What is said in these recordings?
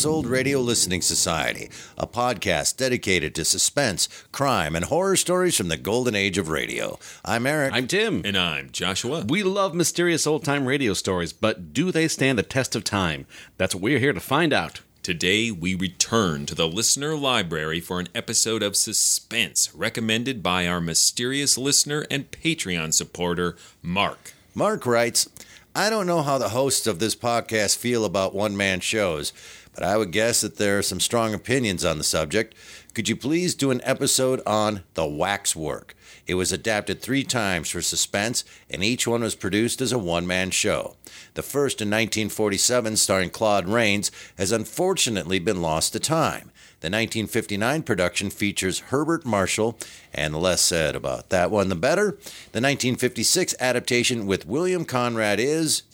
Mysterious Old Radio Listening Society, a podcast dedicated to suspense, crime, and horror stories from the golden age of radio. I'm Eric. I'm Tim. And I'm Joshua. We love mysterious old time radio stories, but do they stand the test of time? That's what we're here to find out. Today, we return to the listener library for an episode of Suspense recommended by our mysterious listener and Patreon supporter, Marc. Marc writes, I don't know how the hosts of this podcast feel about one man shows, but I would guess that there are some strong opinions on the subject. Could you please do an episode on The Waxwork? It was adapted three times for suspense, and each one was produced as a one man show. The first in 1947, starring Claude Rains, has unfortunately been lost to time. The 1959 production features Herbert Marshall, and the less said about that one, the better. The 1956 adaptation with William Conrad is.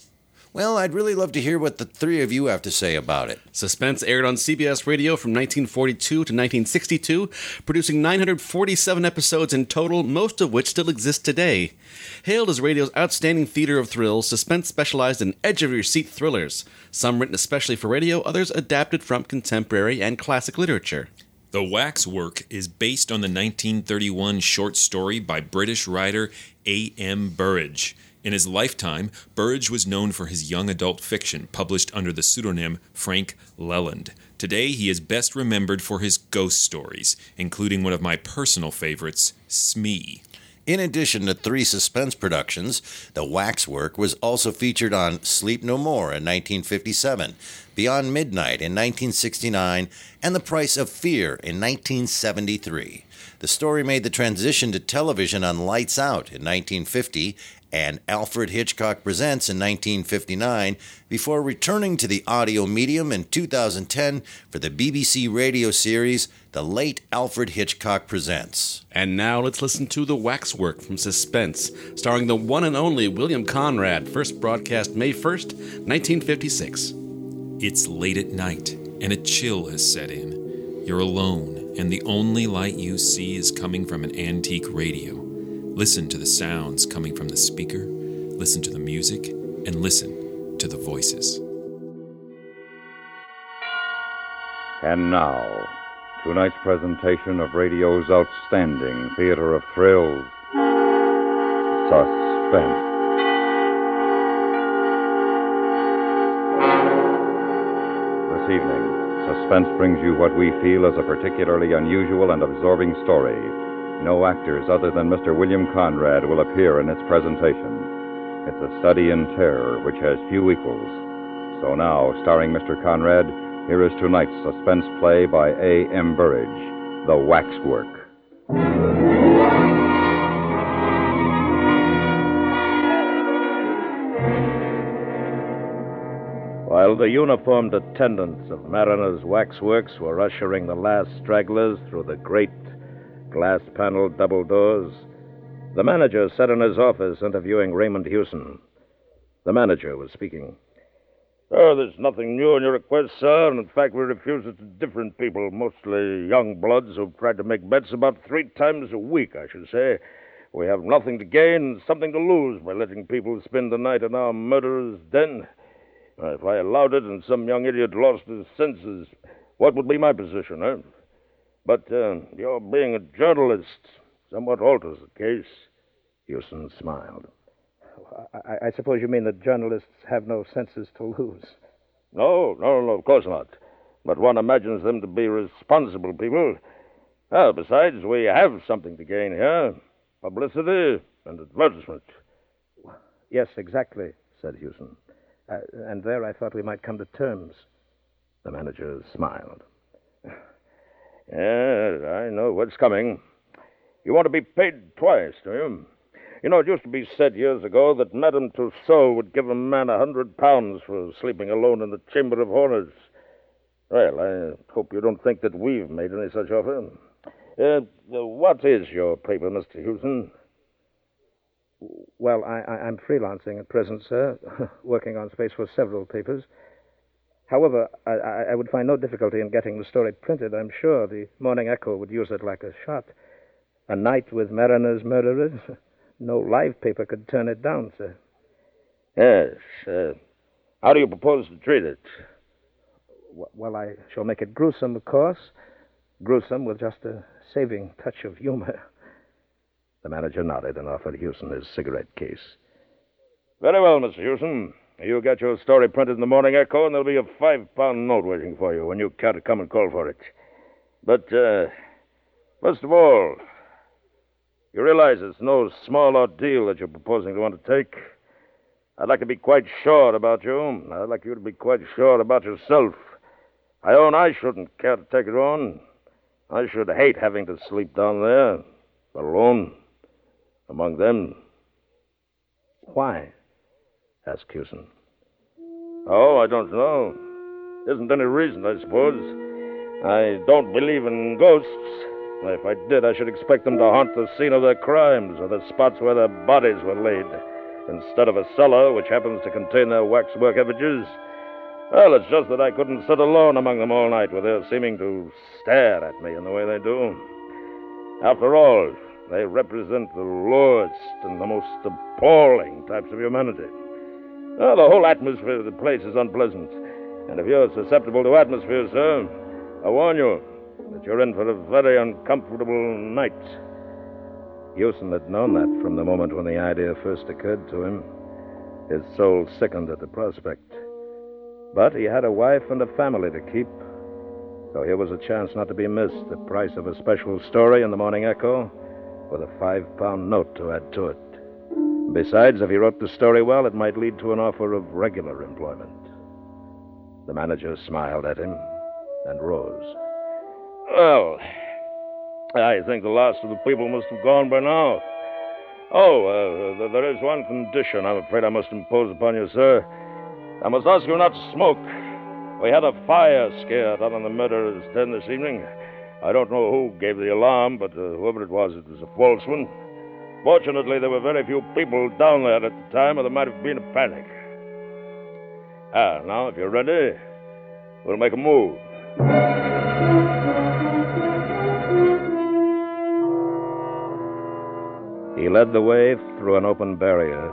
Well, I'd really love to hear what the three of you have to say about it. Suspense aired on CBS Radio from 1942 to 1962, producing 947 episodes in total, most of which still exist today. Hailed as radio's outstanding theater of thrills, Suspense specialized in edge of your seat thrillers, some written especially for radio, others adapted from contemporary and classic literature. The Waxwork is based on the 1931 short story by British writer A.M. Burrage. In his lifetime, Burrage was known for his young adult fiction published under the pseudonym Frank Lelland. Today, he is best remembered for his ghost stories, including one of my personal favorites, Smee. In addition to three suspense productions, The Waxwork was also featured on Sleep No More in 1957, Beyond Midnight in 1969, and The Price of Fear in 1973. The story made the transition to television on Lights Out in 1950 and Alfred Hitchcock Presents in 1959 before returning to the audio medium in 2010 for the BBC radio series The Late Alfred Hitchcock Presents. And now let's listen to The Waxwork from Suspense, starring the one and only William Conrad, first broadcast May 1st, 1956. It's late at night, and a chill has set in. You're alone, and the only light you see is coming from an antique radio. Listen to the sounds coming from the speaker, listen to the music, and listen to the voices. And now, tonight's presentation of radio's outstanding theater of thrills, Suspense. This evening, Suspense brings you what we feel is a particularly unusual and absorbing story. No actors other than Mr. William Conrad will appear in its presentation. It's a study in terror which has few equals. So now, starring Mr. Conrad, here is tonight's suspense play by A. M. Burrage, The Waxwork. While the uniformed attendants of Marriner's Waxworks were ushering the last stragglers through the great glass paneled double doors, the manager sat in his office interviewing Raymond Hewson. The manager was speaking. Oh, there's nothing new in your request, sir, and in fact, we refuse it to different people, mostly young bloods who've tried to make bets about three times a week, I should say. We have nothing to gain and something to lose by letting people spend the night in our murderer's den. Uh, if I allowed it and some young idiot lost his senses, what would be my position, eh? But uh, your being a journalist somewhat alters the case. Hewson smiled. I, I suppose you mean that journalists have no senses to lose. No, no, no, of course not. But one imagines them to be responsible people. Well, besides, we have something to gain here publicity and advertisement. Yes, exactly, said Hewson. Uh, and there I thought we might come to terms. The manager smiled. Yes, I know what's coming. You want to be paid twice, do you? You know, it used to be said years ago that Madame Tussaud would give a man a hundred pounds for sleeping alone in the Chamber of Horrors. Well, I hope you don't think that we've made any such offer. Uh, what is your paper, Mr. Hewson? Well, I, I, am freelancing at present, sir, working on space for several papers. However, I, I, would find no difficulty in getting the story printed. I'm sure the Morning Echo would use it like a shot. A night with Marriner's murderers. No live paper could turn it down, sir. Yes. Uh, how do you propose to treat it? Well, I shall make it gruesome, of course. Gruesome with just a saving touch of humor. The manager nodded and offered Hewson his cigarette case. Very well, Mr. Hewson. You get your story printed in the Morning Echo, and there'll be a five pound note waiting for you when you care to come and call for it. But, uh, first of all, you realize it's no small ordeal that you're proposing to undertake. I'd like to be quite sure about you. I'd like you to be quite sure about yourself. I own I shouldn't care to take it on. I should hate having to sleep down there, but alone, among them. Why? asked Hewson. Oh, I don't know. Isn't any reason, I suppose. I don't believe in ghosts. If I did, I should expect them to haunt the scene of their crimes or the spots where their bodies were laid, instead of a cellar which happens to contain their waxwork effigies. Well, it's just that I couldn't sit alone among them all night with their seeming to stare at me in the way they do. After all, they represent the lowest and the most appalling types of humanity. Oh, the whole atmosphere of the place is unpleasant. And if you're susceptible to atmosphere, sir, I warn you that you're in for a very uncomfortable night. Hewson had known that from the moment when the idea first occurred to him. His soul sickened at the prospect. But he had a wife and a family to keep. So here was a chance not to be missed the price of a special story in the Morning Echo with a five pound note to add to it. Besides, if he wrote the story well, it might lead to an offer of regular employment. The manager smiled at him and rose. Well, I think the last of the people must have gone by now. Oh, uh, there is one condition I'm afraid I must impose upon you, sir. I must ask you not to smoke. We had a fire scare down in the murderer's den this evening. I don't know who gave the alarm, but uh, whoever it was, it was a false one. Fortunately, there were very few people down there at the time, or there might have been a panic. Ah, now, if you're ready, we'll make a move. He led the way through an open barrier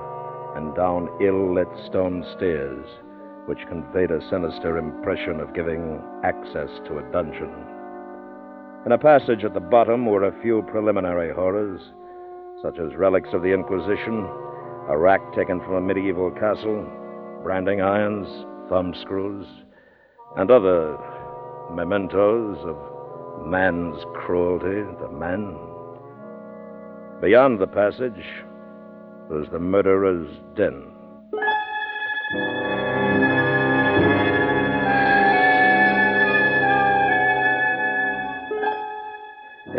and down ill lit stone stairs, which conveyed a sinister impression of giving access to a dungeon. In a passage at the bottom were a few preliminary horrors such as relics of the Inquisition, a rack taken from a medieval castle, branding irons, thumb screws, and other mementos of man's cruelty to man. Beyond the passage was the murderer's den.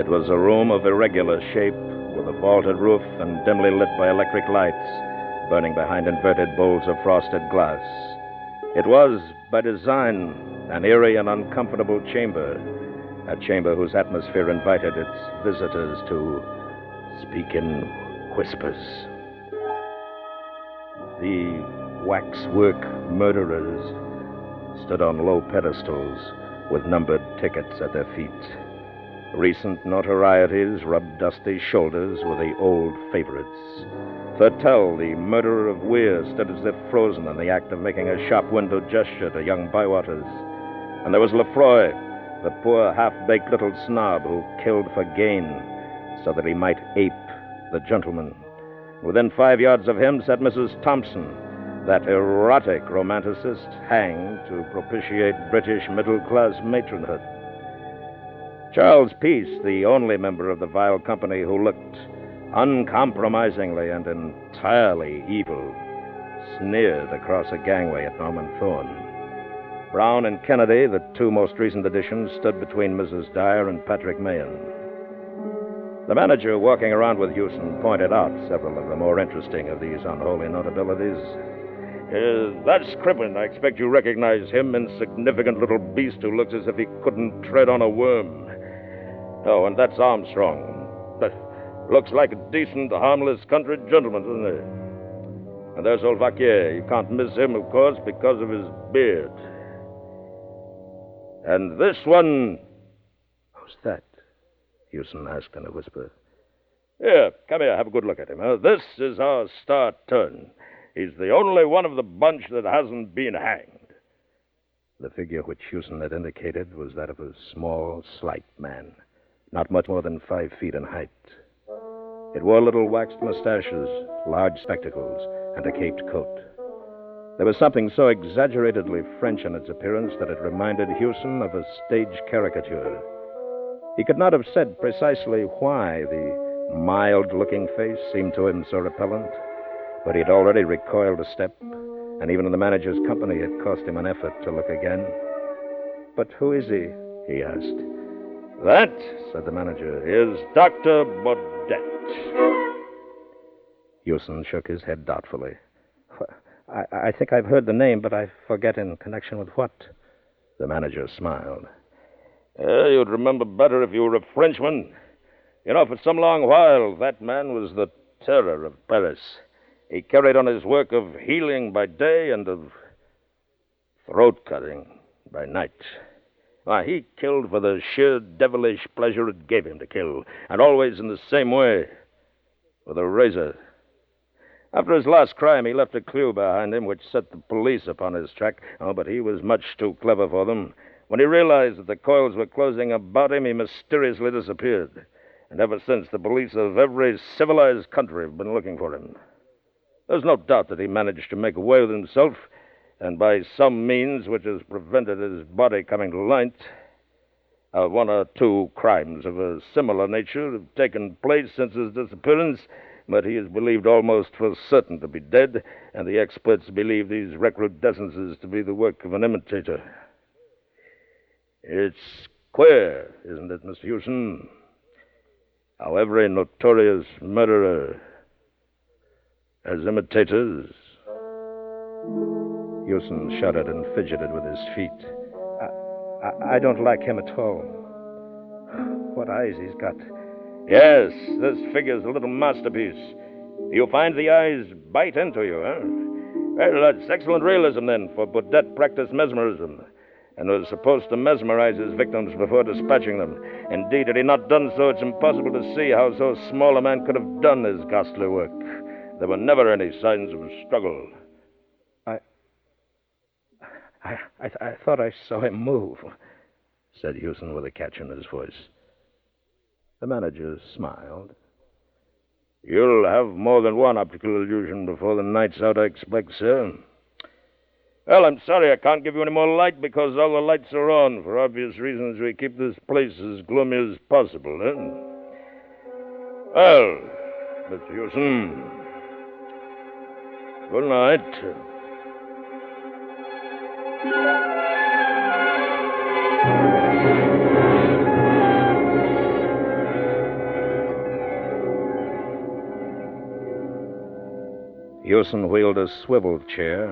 It was a room of irregular shape with a vaulted roof and dimly lit by electric lights burning behind inverted bowls of frosted glass. It was, by design, an eerie and uncomfortable chamber, a chamber whose atmosphere invited its visitors to speak in whispers. The waxwork murderers stood on low pedestals with numbered tickets at their feet. Recent notorieties rubbed dusty shoulders with the old favorites. Thurtell, the murderer of Weare, stood as if frozen in the act of making a shop window gesture to young Bywaters. And there was Lefroy, the poor, half baked little snob who killed for gain so that he might ape the gentleman. Within five yards of him sat Mrs. Thompson, that erotic romanticist hanged to propitiate British middle class matronhood. Charles Peace, the only member of the vile company who looked uncompromisingly and entirely evil, sneered across a gangway at Norman Thorne. Brown and Kennedy, the two most recent additions, stood between Mrs. Dyer and Patrick Mahon. The manager, walking around with Houston, pointed out several of the more interesting of these unholy notabilities. Uh, that's Crippen. I expect you recognize him, insignificant little beast who looks as if he couldn't tread on a worm. Oh, and that's Armstrong. Looks like a decent, harmless country gentleman, doesn't he? And there's old Vaquier. You can't miss him, of course, because of his beard. And this one. Who's that? Hewson asked in a whisper. Here, come here, have a good look at him. Uh, this is our star turn. He's the only one of the bunch that hasn't been hanged. The figure which Hewson had indicated was that of a small, slight man, not much more than five feet in height. It wore little waxed mustaches, large spectacles, and a caped coat. There was something so exaggeratedly French in its appearance that it reminded Hewson of a stage caricature. He could not have said precisely why the mild looking face seemed to him so repellent, but he had already recoiled a step, and even in the manager's company it cost him an effort to look again. But who is he? he asked. That, said the manager, is Dr. Baudet. Hewson shook his head doubtfully. I, I think I've heard the name, but I forget in connection with what. The manager smiled. Uh, you'd remember better if you were a Frenchman. You know, for some long while, that man was the terror of Paris. He carried on his work of healing by day and of throat cutting by night. Why, he killed for the sheer devilish pleasure it gave him to kill, and always in the same way with a razor. After his last crime, he left a clue behind him which set the police upon his track. Oh, but he was much too clever for them. When he realized that the coils were closing about him, he mysteriously disappeared. And ever since, the police of every civilized country have been looking for him. There's no doubt that he managed to make away with himself, and by some means which has prevented his body coming to light, uh, one or two crimes of a similar nature have taken place since his disappearance, but he is believed almost for certain to be dead, and the experts believe these recrudescences to be the work of an imitator. It's queer, isn't it, Mr. Hewson? How every notorious murderer has imitators. Hewson shuddered and fidgeted with his feet. I, I, I don't like him at all. What eyes he's got. Yes, this figure's a little masterpiece. You find the eyes bite into you, huh? Well, that's excellent realism, then, for Baudet practiced mesmerism and was supposed to mesmerize his victims before dispatching them. Indeed, had he not done so, it's impossible to see how so small a man could have done his ghastly work. There were never any signs of struggle. I. I, I, thought I saw him move, said Hewson with a catch in his voice. The manager smiled. You'll have more than one optical illusion before the night's out, I expect, sir. Well, I'm sorry I can't give you any more light because all the lights are on. For obvious reasons, we keep this place as gloomy as possible, eh? Well, Mr. Hewson, good night. Hewson wheeled a swivel chair,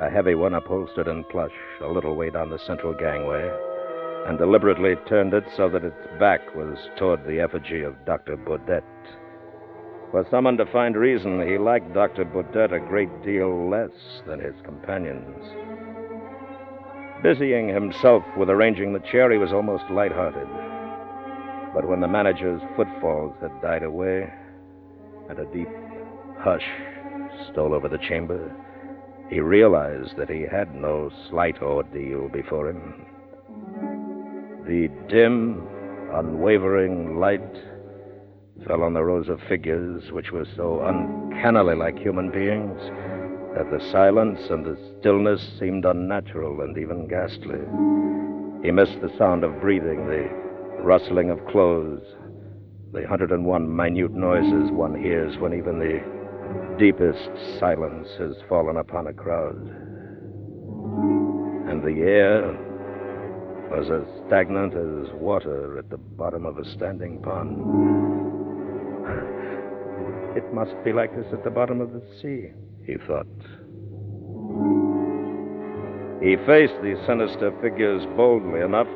a heavy one upholstered in plush, a little way down the central gangway, and deliberately turned it so that its back was toward the effigy of Dr. Baudet. For some undefined reason, he liked Dr. Baudet a great deal less than his companions. Busying himself with arranging the chair, he was almost light-hearted. But when the manager's footfalls had died away, and a deep hush stole over the chamber, he realized that he had no slight ordeal before him. The dim, unwavering light fell on the rows of figures which were so uncannily like human beings that the silence and the stillness seemed unnatural and even ghastly. He missed the sound of breathing, the rustling of clothes, the hundred and one minute noises one hears when even the deepest silence has fallen upon a crowd. And the air was as stagnant as water at the bottom of a standing pond. It must be like this at the bottom of the sea, he thought. He faced these sinister figures boldly enough.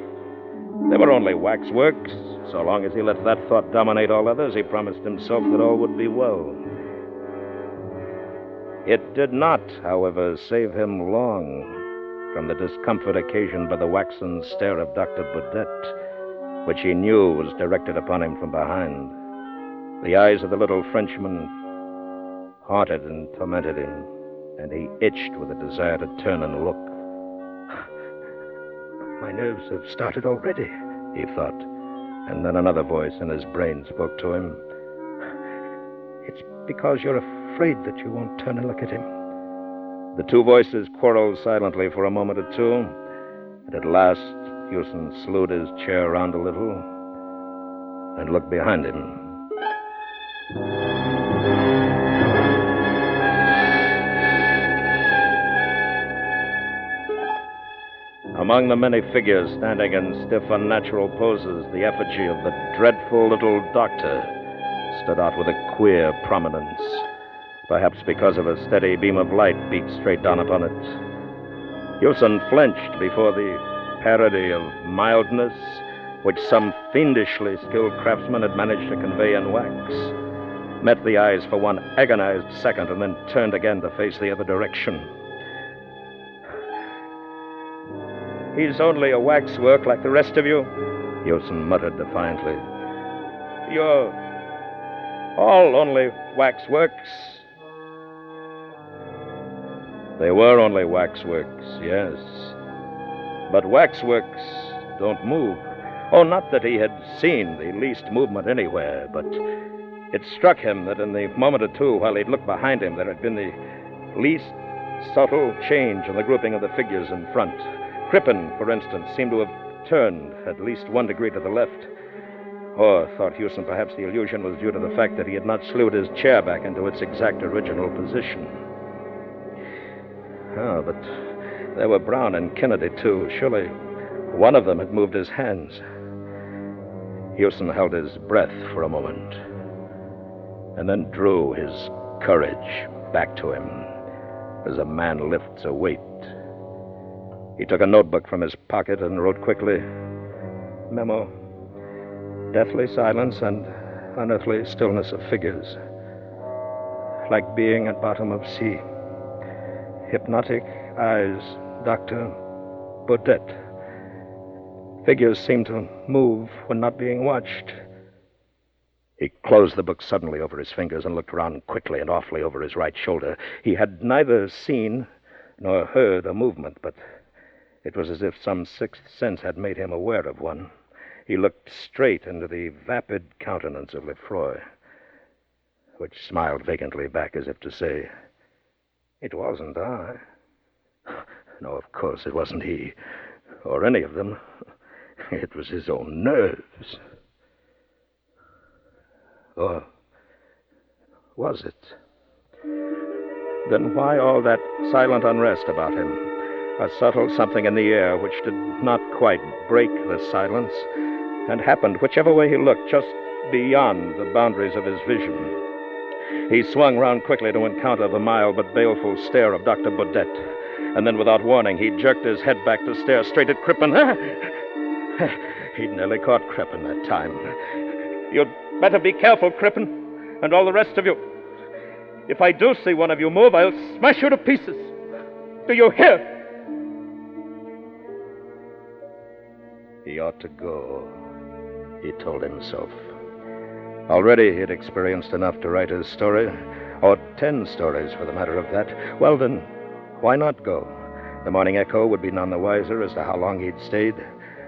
They were only waxworks. So long as he let that thought dominate all others, he promised himself that all would be well. It did not, however, save him long from the discomfort occasioned by the waxen stare of Dr. Baudet, which he knew was directed upon him from behind. The eyes of the little Frenchman haunted and tormented him, and he itched with a desire to turn and look. My nerves have started already, he thought. And then another voice in his brain spoke to him. It's because you're afraid that you won't turn and look at him. The two voices quarreled silently for a moment or two, and at last Hewson slewed his chair around a little and looked behind him. Among the many figures standing in stiff, unnatural poses, the effigy of the dreadful little doctor stood out with a queer prominence, perhaps because of a steady beam of light beat straight down upon it. Hewson flinched before the parody of mildness which some fiendishly skilled craftsman had managed to convey in wax, met the eyes for one agonized second, and then turned again to face the other direction. He's only a waxwork like the rest of you, Hewson muttered defiantly. You're all only waxworks. They were only waxworks, yes. But waxworks don't move. Oh, not that he had seen the least movement anywhere, but it struck him that in the moment or two while he'd looked behind him, there had been the least subtle change in the grouping of the figures in front. Crippen, for instance, seemed to have turned at least one degree to the left. Or, thought Hewson, perhaps the illusion was due to the fact that he had not slewed his chair back into its exact original position. Oh, but there were Brown and Kennedy, too. Surely one of them had moved his hands. Hewson held his breath for a moment and then drew his courage back to him as a man lifts a weight. He took a notebook from his pocket and wrote quickly Memo. Deathly silence and unearthly stillness of figures. Like being at bottom of sea. Hypnotic eyes, Dr. Baudet. Figures seem to move when not being watched. He closed the book suddenly over his fingers and looked around quickly and awfully over his right shoulder. He had neither seen nor heard a movement, but it was as if some sixth sense had made him aware of one. He looked straight into the vapid countenance of Lefroy, which smiled vacantly back as if to say, It wasn't I. No, of course it wasn't he, or any of them. It was his own nerves. Or was it? Then why all that silent unrest about him? A subtle something in the air which did not quite break the silence and happened whichever way he looked, just beyond the boundaries of his vision. He swung round quickly to encounter the mild but baleful stare of Dr. Baudet, and then without warning he jerked his head back to stare straight at Crippen. He'd nearly caught Crippen that time. You'd better be careful, Crippen, and all the rest of you. If I do see one of you move, I'll smash you to pieces. Do you hear? He ought to go, he told himself. Already he'd experienced enough to write his story, or ten stories for the matter of that. Well, then, why not go? The Morning Echo would be none the wiser as to how long he'd stayed.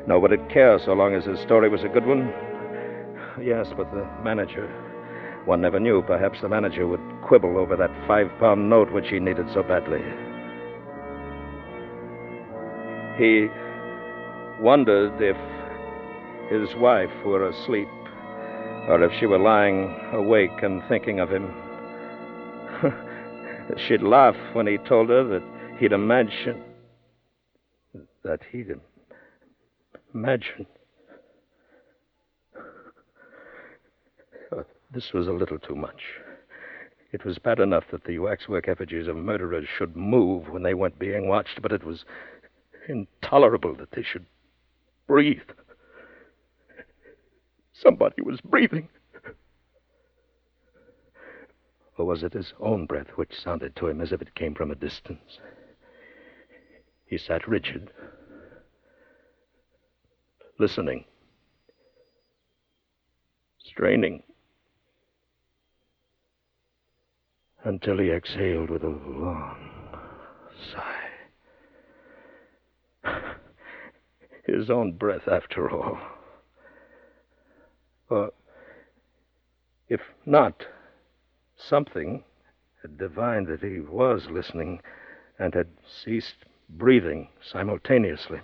It care so long as his story was a good one. Yes, but the manager. One never knew. Perhaps the manager would quibble over that five pound note which he needed so badly. He wondered if his wife were asleep, or if she were lying awake and thinking of him. She'd laugh when he told her that he'd imagine. that he'd imagine. Oh, this was a little too much. It was bad enough that the waxwork effigies of murderers should move when they weren't being watched, but it was intolerable that they should breathe. Somebody was breathing. Or was it his own breath which sounded to him as if it came from a distance? He sat rigid, listening, straining, until he exhaled with a long His own breath, after all. Or, if not, something had divined that he was listening and had ceased breathing simultaneously.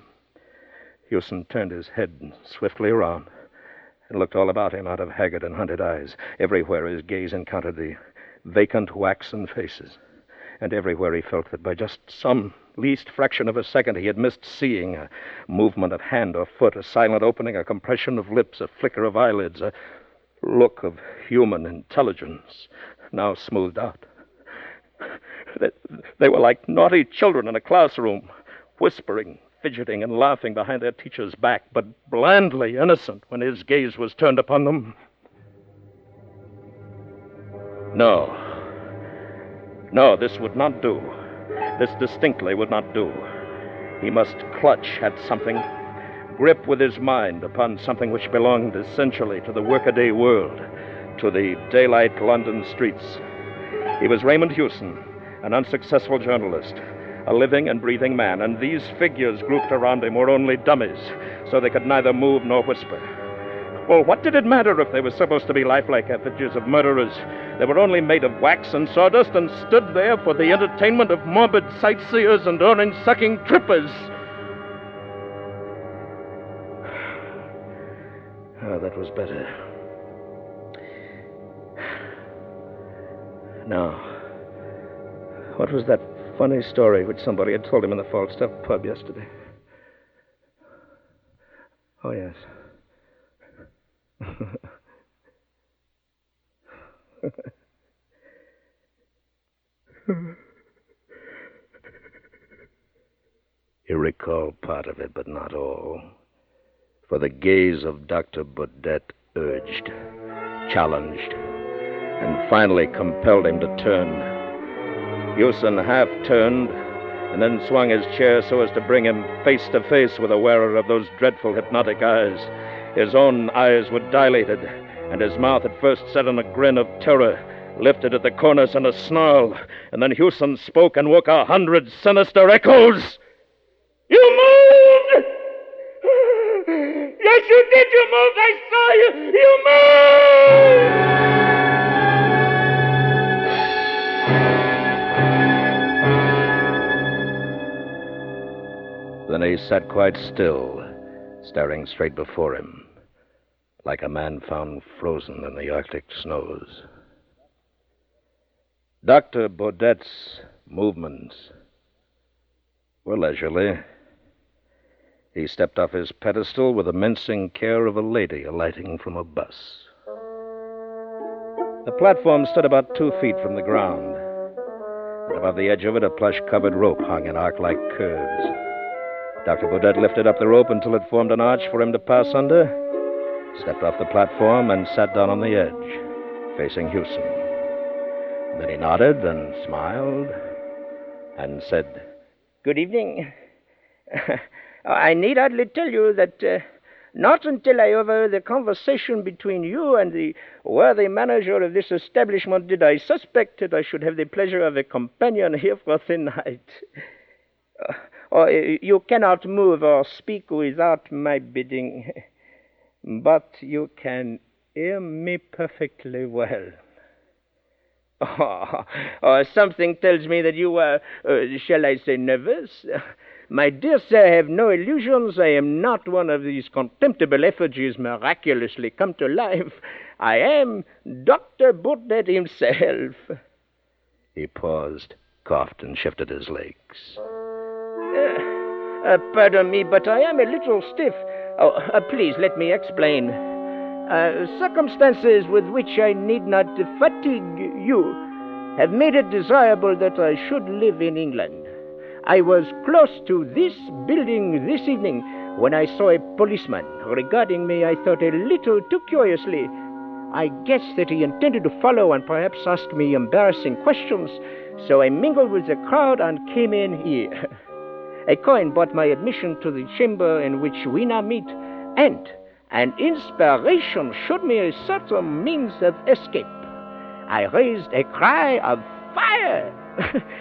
Hewson turned his head swiftly around and looked all about him out of haggard and hunted eyes. Everywhere his gaze encountered the vacant, waxen faces. And everywhere he felt that by just some least fraction of a second he had missed seeing a movement of hand or foot, a silent opening, a compression of lips, a flicker of eyelids, a look of human intelligence, now smoothed out. They, were like naughty children in a classroom, whispering, fidgeting, and laughing behind their teacher's back, but blandly innocent when his gaze was turned upon them. No. No, this would not do. This distinctly would not do. He must clutch at something, grip with his mind upon something which belonged essentially to the workaday world, to the daylight London streets. He was Raymond Hewson, an unsuccessful journalist, a living and breathing man, and these figures grouped around him were only dummies, so they could neither move nor whisper. Well, what did it matter if they were supposed to be lifelike effigies of murderers? They were only made of wax and sawdust and stood there for the entertainment of morbid sightseers and orange sucking trippers. Oh, that was better. Now, what was that funny story which somebody had told him in the Falstaff pub yesterday? Oh, yes. he recalled part of it, but not all. For the gaze of Dr. Baudet urged, challenged, and finally compelled him to turn. Hewson half turned and then swung his chair so as to bring him face to face with the wearer of those dreadful hypnotic eyes. His own eyes were dilated, and his mouth at first set in a grin of terror, lifted at the corners in a snarl, and then Hewson spoke and woke a hundred sinister echoes. You moved! Yes, you did. You moved. I saw you. You moved! Then he sat quite still, staring straight before him, like a man found frozen in the Arctic snows. Dr. Baudet's movements were leisurely. He stepped off his pedestal with the mincing care of a lady alighting from a bus. The platform stood about two feet from the ground, and above the edge of it, a plush covered rope hung in arc like curves. Dr. Baudet lifted up the rope until it formed an arch for him to pass under, stepped off the platform, and sat down on the edge, facing Hewson. Then he nodded and smiled and said, Good evening. I need hardly tell you that uh, not until I overheard the conversation between you and the worthy manager of this establishment did I suspect that I should have the pleasure of a companion here for the night. Or uh, you cannot move or speak without my bidding, but you can hear me perfectly well. Oh, oh, something tells me that you are, uh, shall I say, nervous. My dear sir, I have no illusions. I am not one of these contemptible effigies miraculously come to life. I am Dr. Baudet himself. He paused, coughed, and shifted his legs. Uh, uh, pardon me, but I am a little stiff. Oh, uh, please let me explain. Uh, circumstances with which I need not fatigue you have made it desirable that I should live in England. I was close to this building this evening when I saw a policeman regarding me, I thought, a little too curiously. I guessed that he intended to follow and perhaps ask me embarrassing questions, so I mingled with the crowd and came in here. a coin bought my admission to the chamber in which we now meet, and an inspiration showed me a certain means of escape. I raised a cry of fire,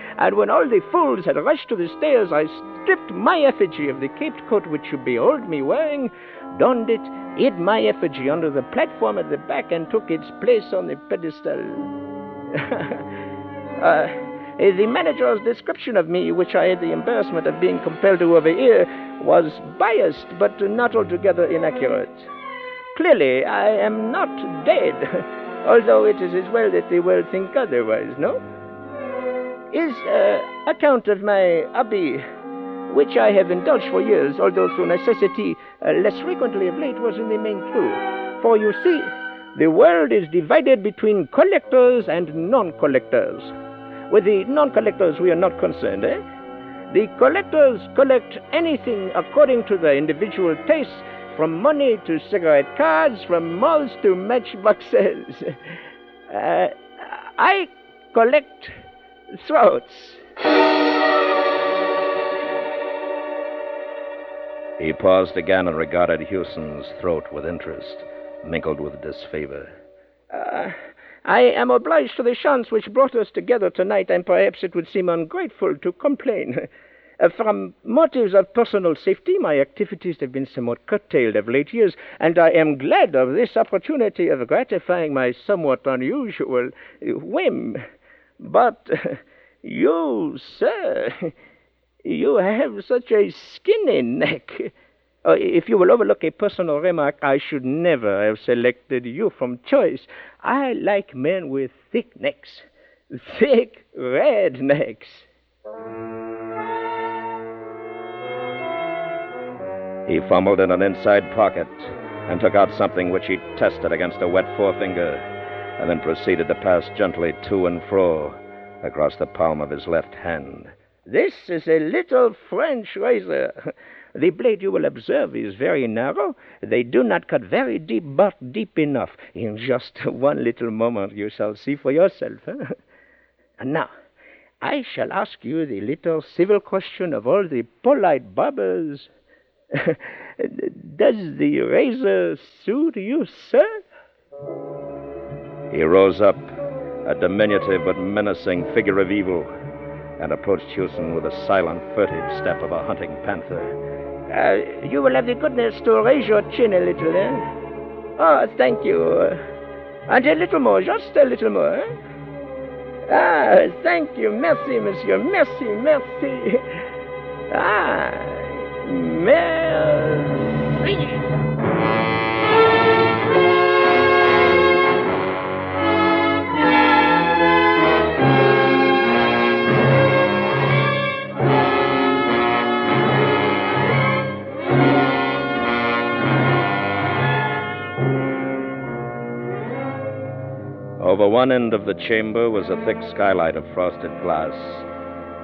and when all the fools had rushed to the stairs, I stripped my effigy of the caped coat which you behold me wearing, donned it, hid my effigy under the platform at the back, and took its place on the pedestal. uh, the manager's description of me, which I had the embarrassment of being compelled to overhear, was biased but not altogether inaccurate. Clearly, I am not dead, although it is as well that the world think otherwise, no? His uh, account of my hobby, which I have indulged for years, although through necessity uh, less frequently of late, was in the main true. For you see, the world is divided between collectors and non collectors. With the non collectors, we are not concerned, eh? The collectors collect anything according to their individual tastes, from money to cigarette cards, from moths to matchboxes. uh, I collect throats. He paused again and regarded Hewson's throat with interest, mingled with disfavor. Uh, I am obliged to the chance which brought us together tonight, and perhaps it would seem ungrateful to complain. Uh, from motives of personal safety, my activities have been somewhat curtailed of late years, and I am glad of this opportunity of gratifying my somewhat unusual whim. But you, sir, you have such a skinny neck. Uh, if you will overlook a personal remark, I should never have selected you from choice. I like men with thick necks, thick red necks. He fumbled in an inside pocket and took out something which he tested against a wet forefinger, and then proceeded to pass gently to and fro across the palm of his left hand. This is a little French razor. The blade, you will observe, is very narrow. They do not cut very deep, but deep enough. In just one little moment, you shall see for yourself. And now, I shall ask you the little civil question of all the polite barbers. Does the razor suit you, sir? He rose up, a diminutive but menacing figure of evil, and approached Hewson with the silent, furtive step of a hunting panther. Uh, you will have the goodness to raise your chin a little, eh? Oh, thank you. And a little more, just a little more. Eh? Ah, thank you. Merci, monsieur. Merci, merci. Ah, merci. Over one end of the chamber was a thick skylight of frosted glass,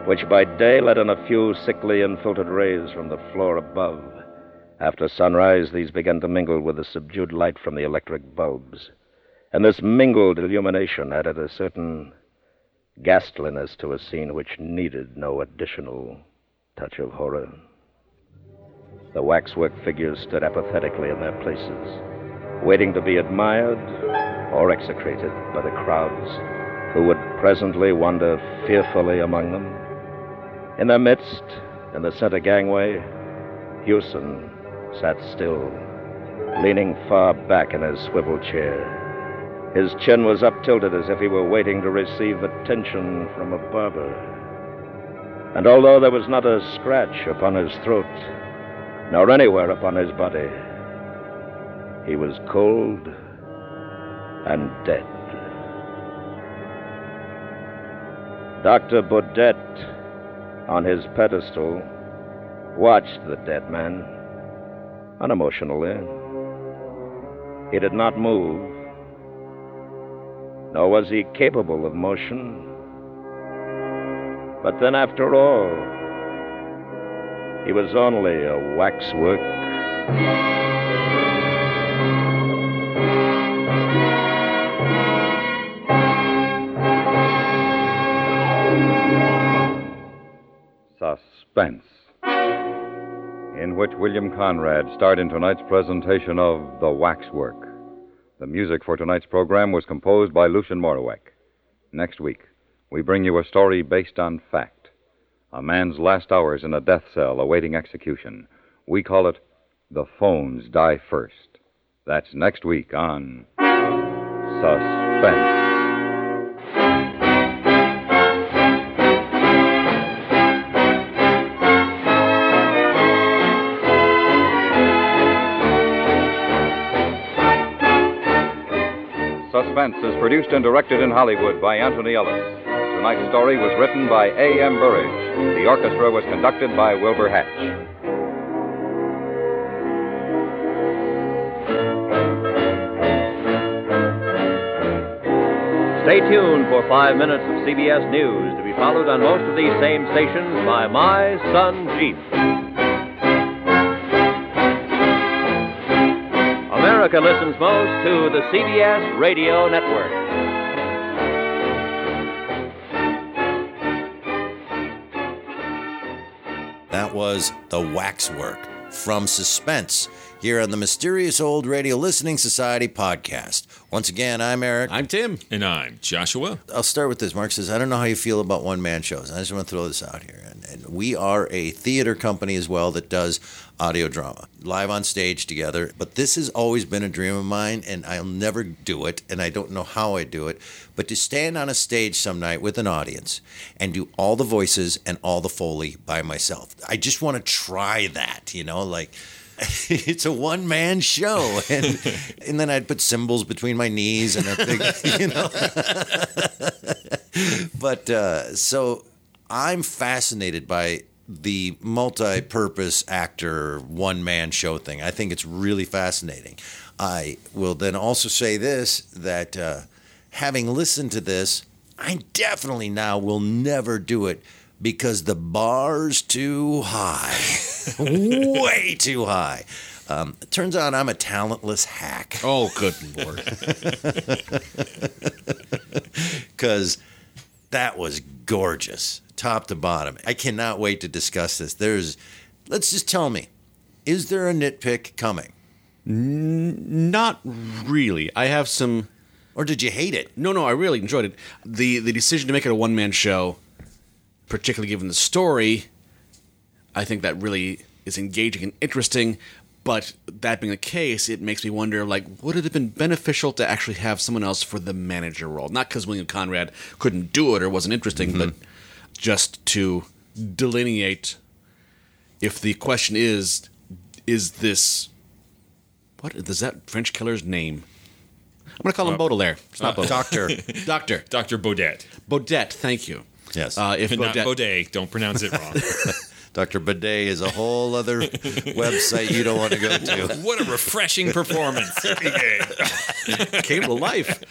which by day let in a few sickly and filtered rays from the floor above. After sunrise, these began to mingle with the subdued light from the electric bulbs. And this mingled illumination added a certain ghastliness to a scene which needed no additional touch of horror. The waxwork figures stood apathetically in their places, waiting to be admired or execrated by the crowds who would presently wander fearfully among them. In their midst, in the center gangway, Hewson sat still, leaning far back in his swivel chair. His chin was up tilted as if he were waiting to receive attention from a barber. And although there was not a scratch upon his throat, nor anywhere upon his body, he was cold and dead. Dr. Baudet, on his pedestal, watched the dead man unemotionally. He did not move, nor was he capable of motion. But then, after all, He was only a waxwork. Suspense, in which William Conrad starred in tonight's presentation of The Waxwork. The music for tonight's program was composed by Lucien Moraweck. Next week, we bring you a story based on fact. A man's last hours in a death cell awaiting execution. We call it The Phones Die First. That's next week on Suspense. Suspense is produced and directed in Hollywood by Anthony Ellis. Tonight's story was written by A.M. Burrage. The orchestra was conducted by Wilbur Hatch. Stay tuned for five minutes of CBS News to be followed on most of these same stations by My Son Jeep. America listens most to the CBS Radio Network. That was The Waxwork from Suspense here on the Mysterious Old Radio Listening Society podcast. Once again, I'm Eric. I'm Tim. And I'm Joshua. I'll start with this. Marc says, I don't know how you feel about one man shows. I just want to throw this out here. And, we are a theater company as well that does audio drama, live on stage together. But this has always been a dream of mine, and I'll never do it, and I don't know how I do it. But to stand on a stage some night with an audience and do all the voices and all the Foley by myself. I just want to try that, you know, like it's a one man show. And and then I'd put cymbals between my knees and a big, you know. but uh, so I'm fascinated by the multi purpose actor one man show thing. I think it's really fascinating. I will then also say this that uh, having listened to this, I definitely now will never do it because the bar's too high, way too high. Um, it turns out I'm a talentless hack. Oh, good lord. Because that was gorgeous, top to bottom. I cannot wait to discuss this. There's, let's just tell me, is there a nitpick coming? Not really. I have some. Or did you hate it? No, no, I really enjoyed it. the The decision to make it a one man show, particularly given the story, I think that really is engaging and interesting. But that being the case, it makes me wonder, like, would it have been beneficial to actually have someone else for the manager role? Not because William Conrad couldn't do it or wasn't interesting, but mm-hmm. Just to delineate if the question is, is this what is that French killer's name? I'm going to call him Baudelaire. It's not Baudelaire. Doctor. Doctor Dr. Baudet. Baudet. Thank you. Yes. Uh, if Not Baudet, Baudet. Don't pronounce it wrong. Dr. Bidet is a whole other website you don't want to go to. what a refreshing performance. came to life.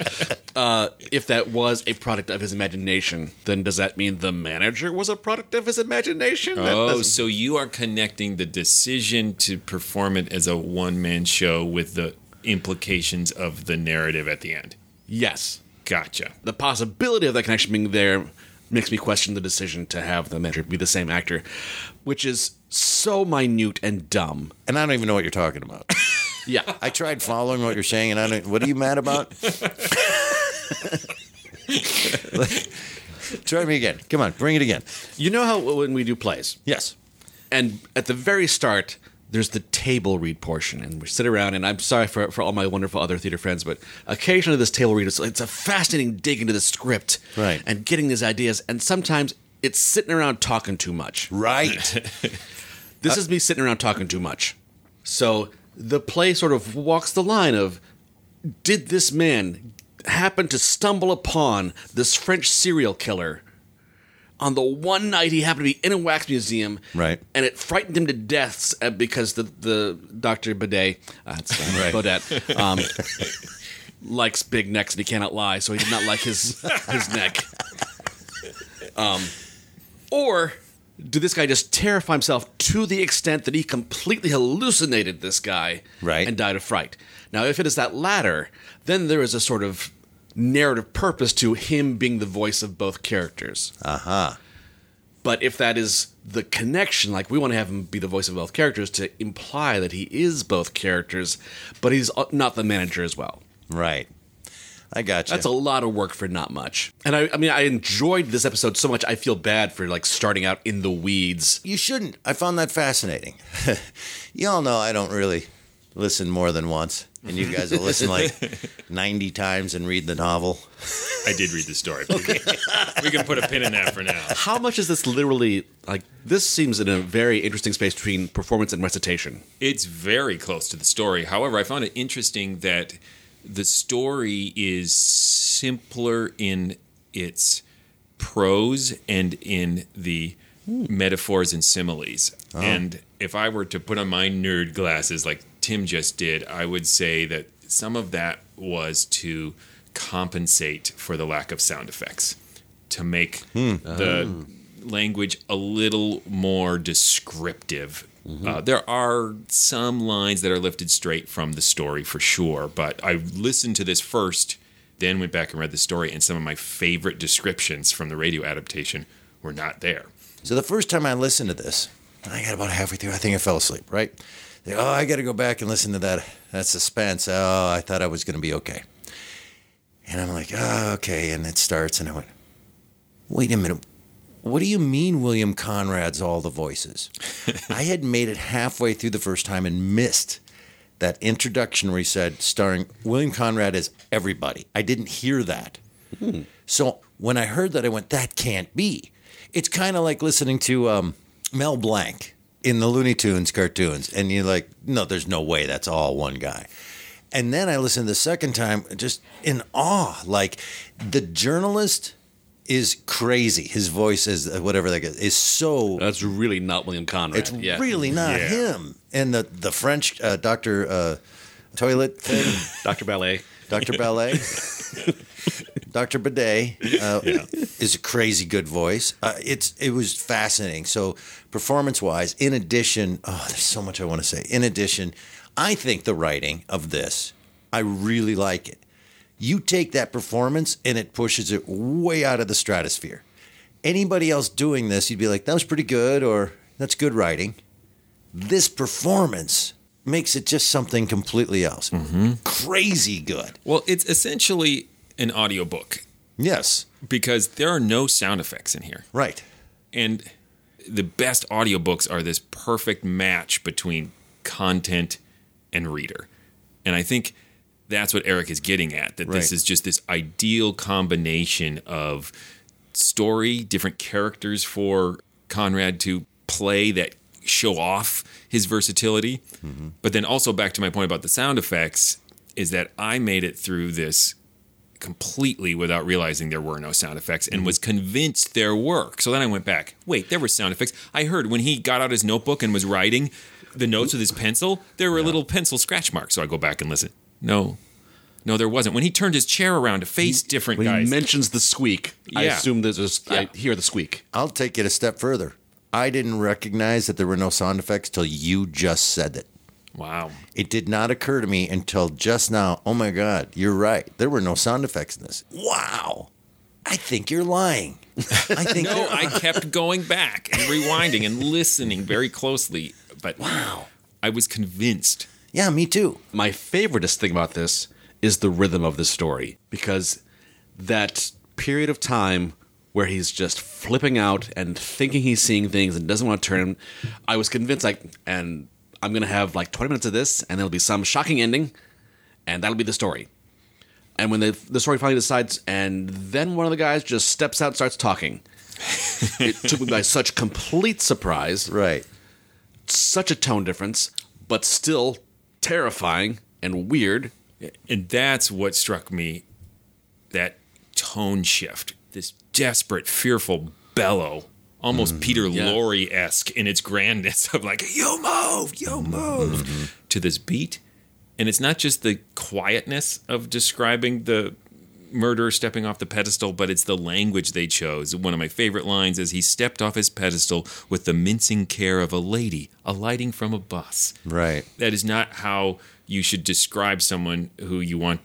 Uh, if that was a product of his imagination, then does that mean the manager was a product of his imagination? That Oh, doesn't- so you are connecting the decision to perform it as a one man show with the implications of the narrative at the end. yes. Gotcha. The possibility of that connection being there makes me question the decision to have the manager be the same actor, which is so minute and dumb. And I don't even know what you're talking about. Yeah. I tried following what you're saying, and I don't. What are you mad about? Try me again. Come on, bring it again. You know how when we do plays, Yes. and at the very start there's the table read portion and we sit around and i'm sorry for, for all my wonderful other theater friends but occasionally this table read is it's a fascinating dig into the script Right. and getting these ideas and sometimes it's sitting around talking too much Right. Uh, this is me sitting around talking too much so the play sort of walks the line of did this man happen to stumble upon this french serial killer on the one night he happened to be in a wax museum, Right. And it frightened him to death uh, because the the Doctor Bidet, uh, it's, uh, Right. Baudet, um, likes big necks and he cannot lie, so he did not like his his neck. Um, or did this guy just terrify himself to the extent that he completely hallucinated this guy Right. and died of fright? Now, if it is that latter, then there is a sort of narrative purpose to him being the voice of both characters. Uh huh. But if that is the connection, like we want to have him be the voice of both characters to imply that he is both characters, but he's uh, not the manager as well. Right. I got you. That's a lot of work for not much. And I, I mean, I enjoyed this episode so much. I feel bad for like starting out in the weeds. You shouldn't. I found that fascinating. you all know I don't really listen more than once, and you guys will listen like 90 times and read the novel. I did read the story. we can put a pin in that for now. How much is this literally like? This seems in a very interesting space between performance and recitation. It's very close to the story. However, I found it interesting that the story is simpler in its prose and in the metaphors and similes. Oh. And if I were to put on my nerd glasses like Tim just did, I would say that some of that was to compensate for the lack of sound effects, to make hmm. the ah. language a little more descriptive. Mm-hmm. Uh, there are some lines that are lifted straight from the story for sure, but I listened to this first, then went back and read the story, and some of my favorite descriptions from the radio adaptation were not there. So the first time I listened to this, I got about halfway through. I think I fell asleep. Right? Oh, I got to go back and listen to that that suspense. Oh, I thought I was going to be okay. And I'm like, oh, okay. And it starts, and I went, wait a minute. What do you mean William Conrad's all the voices? I had made it halfway through the first time and missed that introduction where he said, starring William Conrad as everybody. I didn't hear that. So when I heard that, I went, that can't be. It's kind of like listening to um, Mel Blanc in the Looney Tunes cartoons. And you're like, no, there's no way that's all one guy. And then I listened the second time just in awe. Like the journalist is crazy. His voice is uh, whatever that is, is so That's really not William Conrad. it's yeah. really not Yeah. him. And the the French uh, Doctor uh, Toilet thing, Dr. Ballet. Doctor Ballet, Doctor Bidet uh, is a crazy good voice. Uh, it's it was fascinating. So performance wise, in addition, oh, there's so much I want to say. In addition, I think the writing of this, I really like it. You take that performance and it pushes it way out of the stratosphere. Anybody else doing this, you'd be like, that was pretty good, or that's good writing. This performance makes it just something completely else. Crazy good. Well, it's essentially an audiobook Yes, because there are no sound effects in here. right. And the best audiobooks are this perfect match between content and reader. And I think that's what Eric is getting at that this is just this ideal combination of story, different characters for Conrad to play that show off his versatility. Mm-hmm. But then also back to my point about the sound effects is that I made it through this completely without realizing there were no sound effects and mm-hmm. was convinced there were. So then I went back. Wait, there were sound effects. I heard when he got out his notebook and was writing the notes with his pencil, there were little pencil scratch marks. So I go back and listen. No. No, there wasn't. When he turned his chair around to face different When guys. he mentions the squeak, I assume there's just, I hear the squeak. I'll take it a step further. I didn't recognize that there were no sound effects till you just said it. Wow. It did not occur to me until just now. Oh my God, you're right. There were no sound effects in this. Wow. I think you're lying. I think No, I kept going back and rewinding and listening very closely. But wow. I was convinced. Yeah, me too. My favoriteest thing about this is the rhythm of the story because that period of time where he's just flipping out and thinking he's seeing things and doesn't want to turn. I was convinced, like, and I'm gonna have like 20 minutes of this, and there'll be some shocking ending, and that'll be the story. And when the the story finally decides, and then one of the guys just steps out, and starts talking. it took me by such complete surprise Right. such a tone difference, but still terrifying and weird. And that's what struck me that tone shift, this desperate, fearful bellow, almost mm, Peter yeah. Lorre esque in its grandness of like, you move, you mm-hmm. move, to this beat. And it's not just the quietness of describing the murderer stepping off the pedestal, but it's the language they chose. One of my favorite lines is he stepped off his pedestal with the mincing care of a lady alighting from a bus. Right. That is not how you should describe someone who you want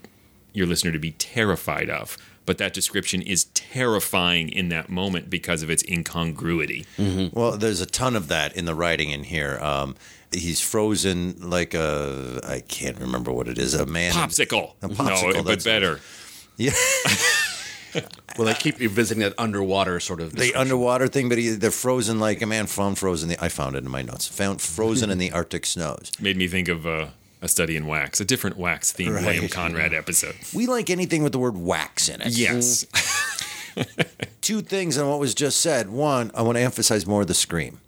your listener to be terrified of. But that description is terrifying in that moment because of its incongruity. Well, there's a ton of that in the writing in here. Um, he's frozen like a I can't remember what it is. A man Popsicle. A popsicle, no, but better. Yeah, Well, they keep revisiting that underwater sort of. the underwater thing, but he, they're frozen like a man found frozen. The, I found it in my notes. Found frozen in the Arctic snows. Made me think of uh, a study in wax, a different wax themed Right. William Conrad episode. We like anything with the word wax in it. Yes. two things on what was just said. One, I want to emphasize more the scream.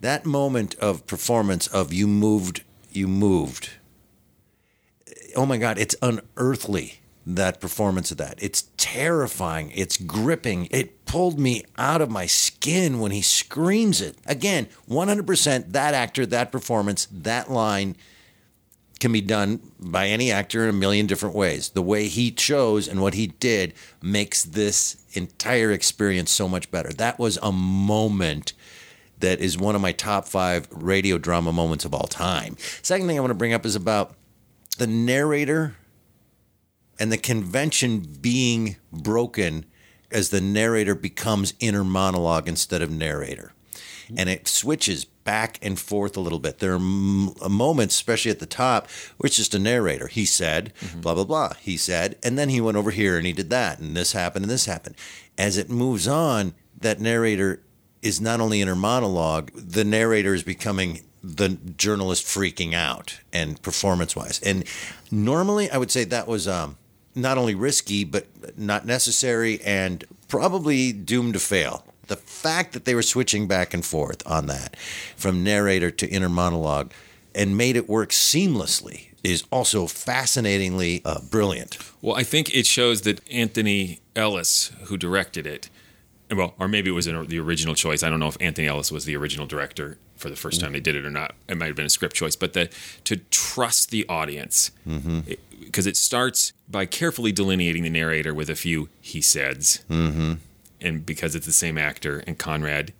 That moment of performance of you moved, you moved. Oh my God, it's unearthly. That performance of that. It's terrifying. It's gripping. It pulled me out of my skin when he screams it. Again, 100% that actor, that performance, that line can be done by any actor in a million different ways. The way he chose and what he did makes this entire experience so much better. That was a moment that is one of my top five radio drama moments of all time. Second thing I want to bring up is about the narrator and the convention being broken as the narrator becomes inner monologue instead of narrator and it switches back and forth a little bit. There are m- moments, especially at the top, where it's just a narrator. He said, blah, blah, blah. He said, and then he went over here and he did that, and this happened, and this happened. As it moves on, that narrator is not only inner monologue, the narrator is becoming the journalist freaking out and performance wise. And normally, I would say that was um, not only risky, but not necessary and probably doomed to fail. The fact that they were switching back and forth on that from narrator to inner monologue and made it work seamlessly is also fascinatingly uh, brilliant. Well, I think it shows that Anthony Ellis, who directed it, well, or maybe it was an, the original choice. I don't know if Anthony Ellis was the original director for the first time they did it or not. It might have been a script choice, but that to trust the audience because it, starts by carefully delineating the narrator with a few he saids, mm-hmm. And because it's the same actor and Conrad.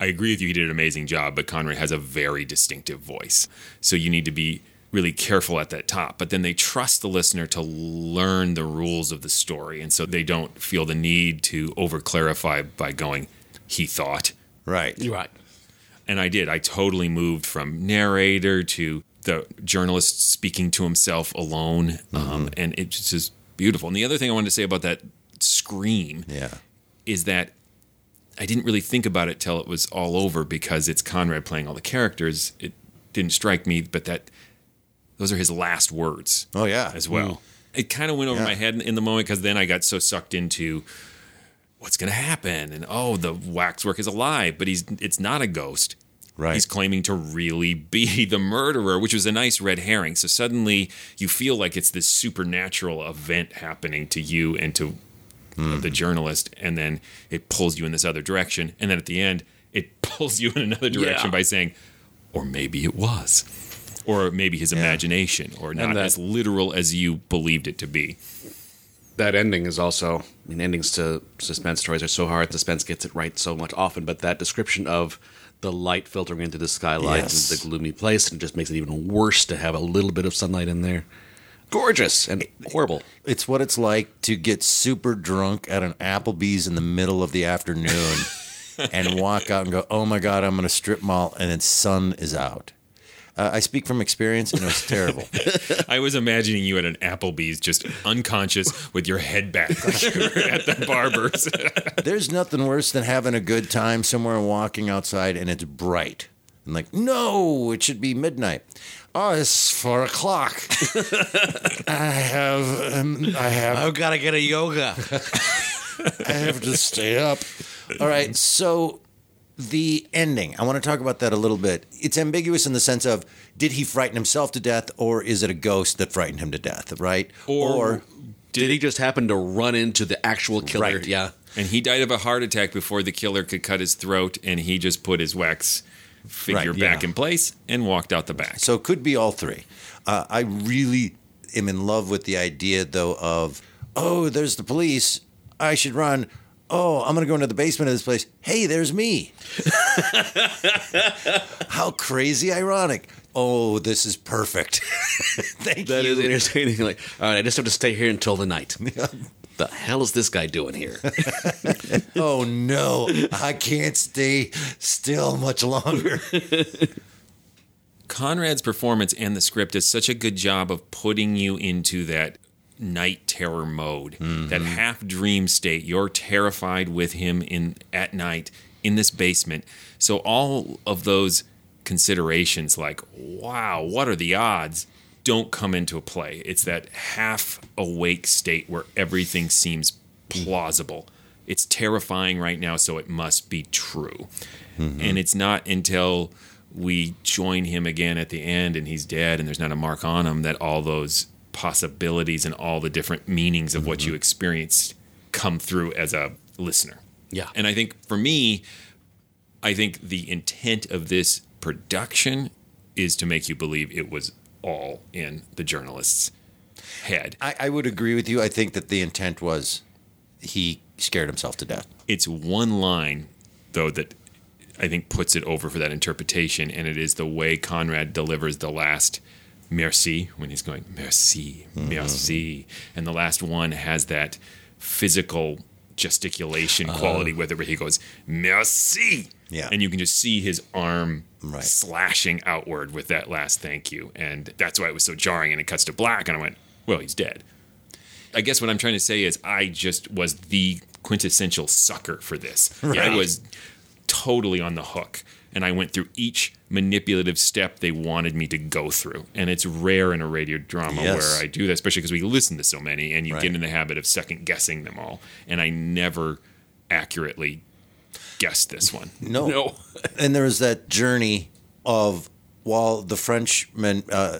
I agree with you. He did an amazing job, but Conrad has a very distinctive voice. So you need to be really careful at that top. But then they trust the listener to learn the rules of the story. And so they don't feel the need to over clarify by going, he thought. Right. You're right. And I did. I totally moved from narrator to the journalist speaking to himself alone. Um, and it's just beautiful. And the other thing I wanted to say about that scream Yeah. Is that I didn't really think about it till it was all over because it's Conrad playing all the characters. It didn't strike me, but that those are his last words Oh, yeah. as well. Hmm. It kind of went over Yeah. my head in, in the moment because then I got so sucked into what's going to happen and oh, the waxwork is alive, but he's it's not a ghost. Right. He's claiming to really be the murderer, which was a nice red herring. So suddenly you feel like it's this supernatural event happening to you and to uh, the journalist, and then it pulls you in this other direction, and then at the end it pulls you in another direction Yeah. by saying, or maybe it was, or maybe his imagination, or not that- as literal as you believed it to be. that ending is also I mean endings to suspense stories are so hard suspense gets it right so much often but that description of the light filtering into the skylight Yes. and the gloomy place and it just makes it even worse to have a little bit of sunlight in there gorgeous and horrible It's what it's like to get super drunk at an Applebee's in the middle of the afternoon and walk out and go, oh my God, I'm in a strip mall and its sun is out. Uh, I speak from experience and it was terrible. I was imagining you at an Applebee's, just unconscious with your head back like you were at the barber's. There's nothing worse than having a good time somewhere and walking outside and it's bright. And like, no, it should be midnight. Oh, it's four o'clock. I have, um, I have I've gotta get a yoga I have to stay up. All right. So the ending, I want to talk about that a little bit. It's ambiguous in the sense of did he frighten himself to death or is it a ghost that frightened him to death, right? Or- did he just happen to run into the actual killer Right. yeah and he died of a heart attack before the killer could cut his throat, and he just put his wax figure Right, back yeah. in place and walked out the back. so it could be all three. Uh, I really am in love with the idea, though, of Oh, there's the police. I should run. Oh, I'm going to go into the basement of this place. Hey, there's me. How crazy ironic. Oh, this is perfect. Thank That you. That is entertaining. Like, all right, I just have to stay here until the night. the hell is this guy doing here? oh no, I can't stay still much longer. Conrad's performance and the script does such a good job of putting you into that night terror mode, that mm-hmm. half dream state. You're terrified with him in at night in this basement. So all of those considerations, like wow, what are the odds? Don't come into a play. It's that half awake state where everything seems mm-hmm. plausible. It's terrifying right now, so it must be true. Mm-hmm. And it's not until we join him again at the end and he's dead and there's not a mark on him that all those possibilities and all the different meanings of what mm-hmm. you experienced come through as a listener. Yeah. And I think for me, I think the intent of this production is to make you believe it was all in the journalist's head. I, I would agree with you. I think that the intent was he scared himself to death. It's one line, though, that I think puts it over for that interpretation, and it is the way Conrad delivers the last merci when he's going merci, mm-hmm. merci, and the last one has that physical gesticulation uh-huh. quality with it, where he goes merci, Yeah. and you can just see his arm Right. slashing outward with that last thank you, and that's why it was so jarring. And it cuts to black, and I went, well, he's dead. I guess what I'm trying to say is I just was the quintessential sucker for this. I was totally on the hook. And I went through each manipulative step they wanted me to go through. And it's rare in a radio drama Yes. where I do that, especially because we listen to so many and you Right. get in the habit of second guessing them all. And I never accurately guessed this one. No. No. and there was that journey of while the Frenchman, uh,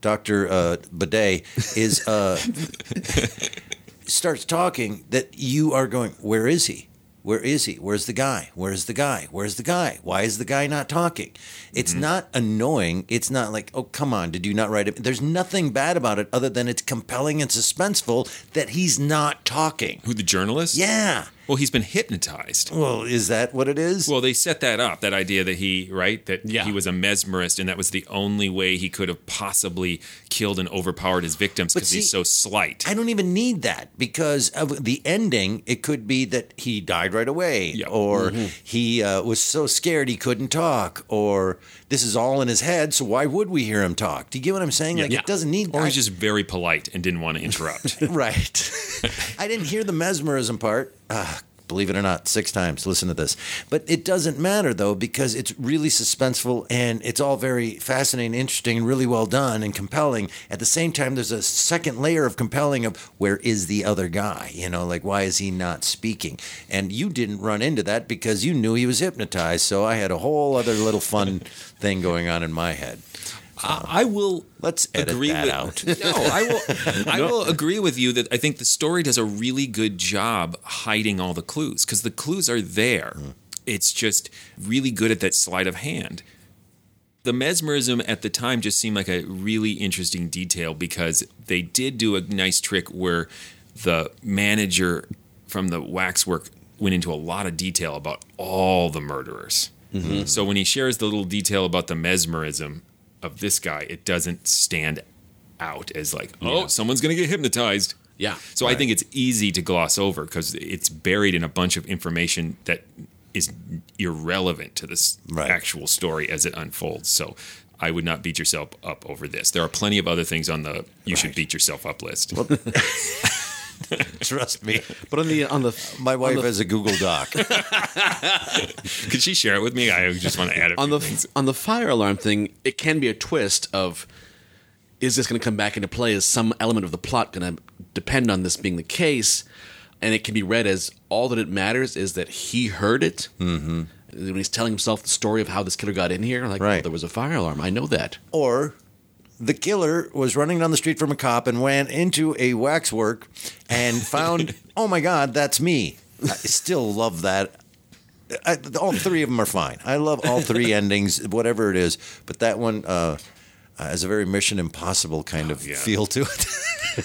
Dr. Uh, Bidet, is uh, starts talking, that you are going, where is he? Where is he? Where's the guy? Where's the guy? Where's the guy? Why is the guy not talking? It's mm-hmm. not annoying. It's not like, oh, come on, did you not write it? There's nothing bad about it other than it's compelling and suspenseful that he's not talking. Who, the journalist? Yeah. Well, he's been hypnotized. Well, is that what it is? Well, they set that up, that idea that he, right, that Yeah. he was a mesmerist and that was the only way he could have possibly killed and overpowered his victims because he's so slight. I don't even need that because of the ending. It could be that he died right away, Yeah. or he uh, was so scared he couldn't talk, or this is all in his head. So why would we hear him talk? Do you get what I'm saying? Like Yeah. it doesn't need. or I- he's just very polite and didn't want to interrupt. right. I didn't hear the mesmerism part. Ah, believe it or not, six times. Listen to this. But it doesn't matter though because it's really suspenseful and it's all very fascinating, interesting, really well done and compelling. At the same time, there's a second layer of compelling of where is the other guy? You know, like why is he not speaking? And you didn't run into that because you knew he was hypnotized. So I had a whole other little fun thing going on in my head. I, I will Let's edit agree that with, out. No, I will. I will agree with you that I think the story does a really good job hiding all the clues because the clues are there. Mm. It's just really good at that sleight of hand. The mesmerism at the time just seemed like a really interesting detail because they did do a nice trick where the manager from the waxwork went into a lot of detail about all the murderers. Mm-hmm. So when he shares the little detail about the mesmerism of this guy, it doesn't stand out as like, oh, someone's going to get hypnotized. Yeah. So I think it's easy to gloss over because it's buried in a bunch of information that is irrelevant to this Right. actual story as it unfolds. So I would not beat yourself up over this. There are plenty of other things on the you should beat yourself up list. Trust me. But on the on the My wife the- has a Google Doc. Could she share it with me? I just want to add it. on the things. on the fire alarm thing, it can be a twist of is this going to come back into play? Is some element of the plot going to depend on this being the case? And it can be read as all that it matters is that he heard it. Mm-hmm. When he's telling himself the story of how this killer got in here, like, Right. there was a fire alarm. I know that. or the killer was running down the street from a cop and went into a waxwork and found, oh my God, that's me. I still love that. I, all three of them are fine. I love all three endings, whatever it is. But that one, uh, uh, has a very Mission Impossible kind of yeah. feel to it.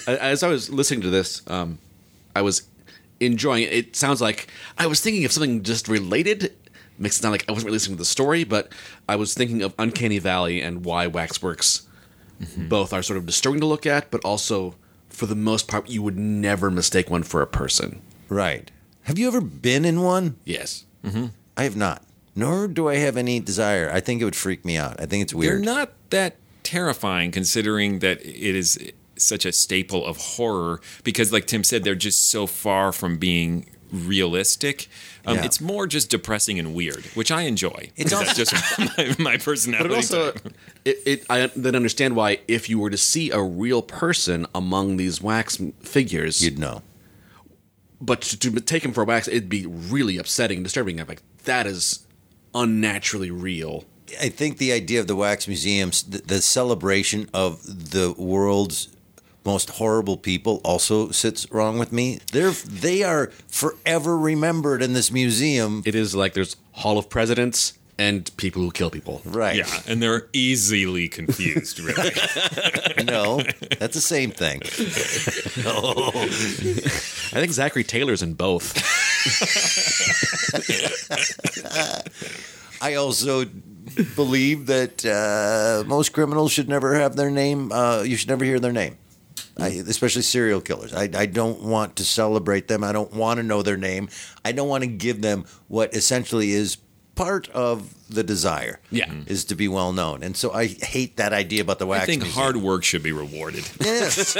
As I was listening to this, um, I was enjoying it. It sounds like I was thinking of something just related. Makes it sound like I wasn't really listening to the story, but I was thinking of Uncanny Valley and why Waxworks Mm-hmm. both are sort of disturbing to look at, but also, for the most part, you would never mistake one for a person. right. Have you ever been in one? Yes. Mm-hmm. I have not. Nor do I have any desire. I think it would freak me out. I think it's weird. They're not that terrifying considering that it is such a staple of horror because like Tim said they're just so far from being realistic. Um, Yeah. It's more just depressing and weird, which I enjoy. It's That's also- just my, my personality. But it also, it, it, I then understand why if you were to see a real person among these wax figures, You'd know. but to, to take him for a wax, it'd be really upsetting and disturbing. I'm like, that is unnaturally real. I think the idea of the wax museums, the, the celebration of the world's most horrible people, also sits wrong with me. They're they are forever remembered in this museum. It is like there's Hall of Presidents and people who kill people. Right? yeah, and they're easily confused. Really, No, that's the same thing. I think Zachary Taylor's in both. I also believe that uh, most criminals should never have their name. Uh, you should never hear their name, I, especially serial killers. I, I don't want to celebrate them. I don't want to know their name. I don't want to give them what essentially is part of the desire. Yeah. is to be well known, and so I hate that idea about the wax. I think museum. hard work should be rewarded. Yes,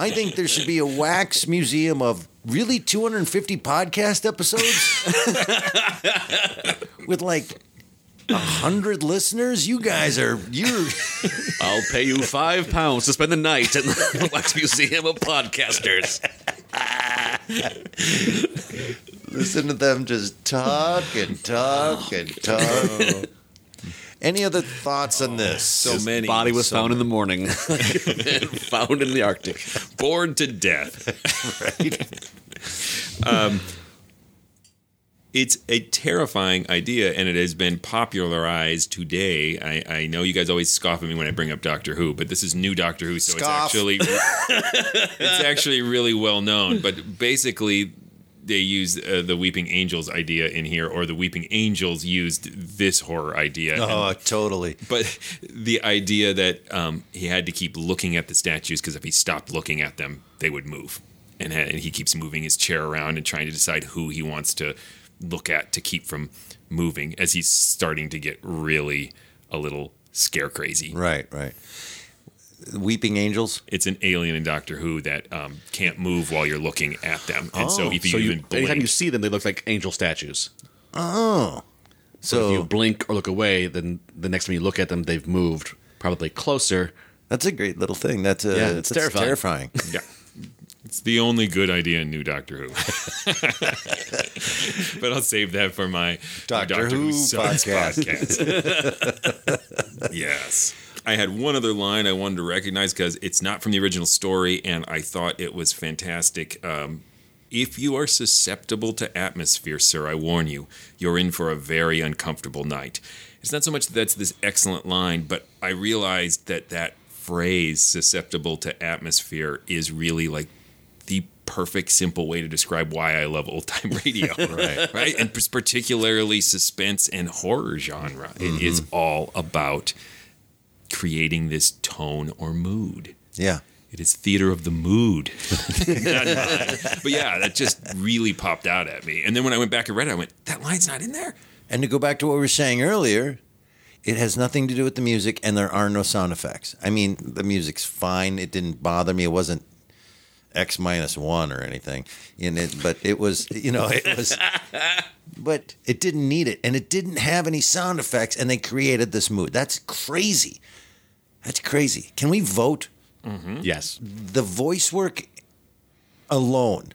I think there should be a wax museum of really 250 podcast episodes with like a hundred listeners. You guys are you're I'll pay you five pounds to spend the night in the Wax Museum of Podcasters. listen to them just talk and talk and talk. Any other thoughts on this? So many. Body was so found in the morning, and found in the Arctic. bored to death. Right. Um, it's a terrifying idea, and it has been popularized today. I, I know you guys always scoff at me when I bring up Doctor Who, but this is new Doctor Who, so Scoff. it's actually it's actually really well known. But basically, they use uh, the Weeping Angels idea in here, or the Weeping Angels used this horror idea. and Oh, totally. but the idea that um, he had to keep looking at the statues because if he stopped looking at them, they would move. And, and he keeps moving his chair around and trying to decide who he wants to look at to keep from moving as he's starting to get really a little scare crazy. Right, right. Weeping angels. It's an alien in Doctor Who that um, can't move while you're looking at them. And so Oh, if you So you, even blink, anytime you see them, they look like angel statues. Oh, So if you blink or look away, then the next time you look at them, they've moved probably closer. that's a great little thing. That's uh, Yeah, it's that's terrifying. terrifying. Yeah. It's the only good idea in New Doctor Who. but I'll save that for my Doctor Who Sucks podcast. podcast. yes. I had one other line I wanted to recognize because it's not from the original story, and I thought it was fantastic. Um, if you are susceptible to atmosphere, sir, I warn you, you're in for a very uncomfortable night. It's not so much that that's this excellent line, but I realized that that phrase, susceptible to atmosphere, is really like perfect, simple way to describe why I love old time radio. right. Right. And particularly suspense and horror genre. It mm-hmm. is all about creating this tone or mood. Yeah. It is theater of the mood. But yeah, that just really popped out at me. And then when I went back and read it, I went, that line's not in there. And to go back to what we were saying earlier, it has nothing to do with the music, and there are no sound effects. I mean, the music's fine. It didn't bother me. It wasn't X minus one or anything in it, but it was, you know, it was, but it didn't need it, and it didn't have any sound effects, and they created this mood. That's crazy. That's crazy. Can we vote? Yes. the voice work alone,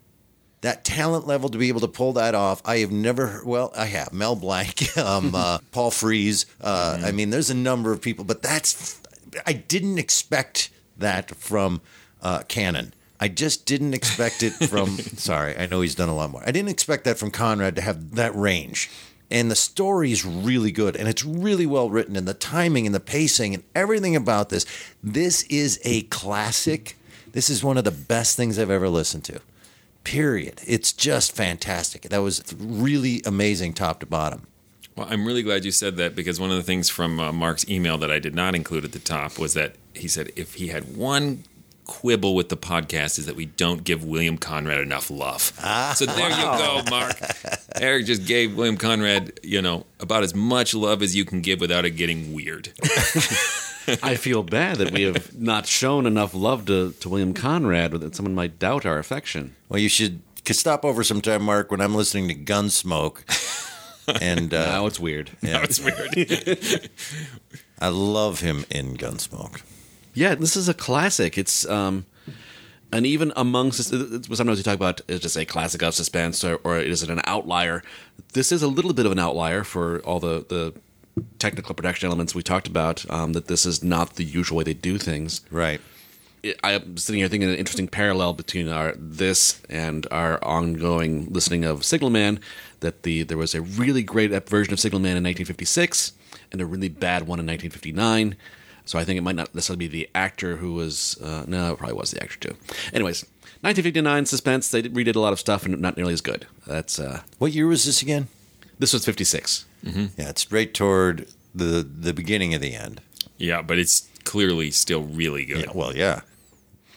that talent level to be able to pull that off, I have never. Well, I have Mel Blanc, um, uh, Paul Frees. Uh, I mean, there's a number of people, but that's. I didn't expect that from uh, Canon. I just didn't expect it from. sorry, I know he's done a lot more. I didn't expect that from Conrad to have that range. and the story is really good and it's really well written and the timing and the pacing and everything about this this is a classic this is one of the best things i've ever listened to period it's just fantastic that was really amazing top to bottom Well, I'm really glad you said that because one of the things from uh, Marc's email that I did not include at the top was that he said if he had one quibble with the podcast is that we don't give William Conrad enough love. so there you go, Marc. Eric just gave William Conrad, you know, about as much love as you can give without it getting weird. I feel bad that we have not shown enough love to, to William Conrad that someone might doubt our affection. well you should stop over sometime marc when i'm listening to gunsmoke and uh, now it's weird. That was weird. i love him in gunsmoke Yeah, this is a classic. It's um, and even amongst sometimes we talk about is just a classic of suspense or, or is it an outlier? This is a little bit of an outlier for all the the technical production elements we talked about. Um, that this is not the usual way they do things. right I'm sitting here thinking an interesting parallel between our this and our ongoing listening of Signal Man. That the there was a really great version of Signal Man in 1956 and a really bad one in 1959. So I think it might not necessarily be the actor who was. Uh, no, it probably was the actor too. Anyways, 1959 suspense. They redid a lot of stuff and not nearly as good. That's uh, what year was this again this was 56. yeah it's right toward the the beginning of the end yeah, but it's clearly still really good. yeah well yeah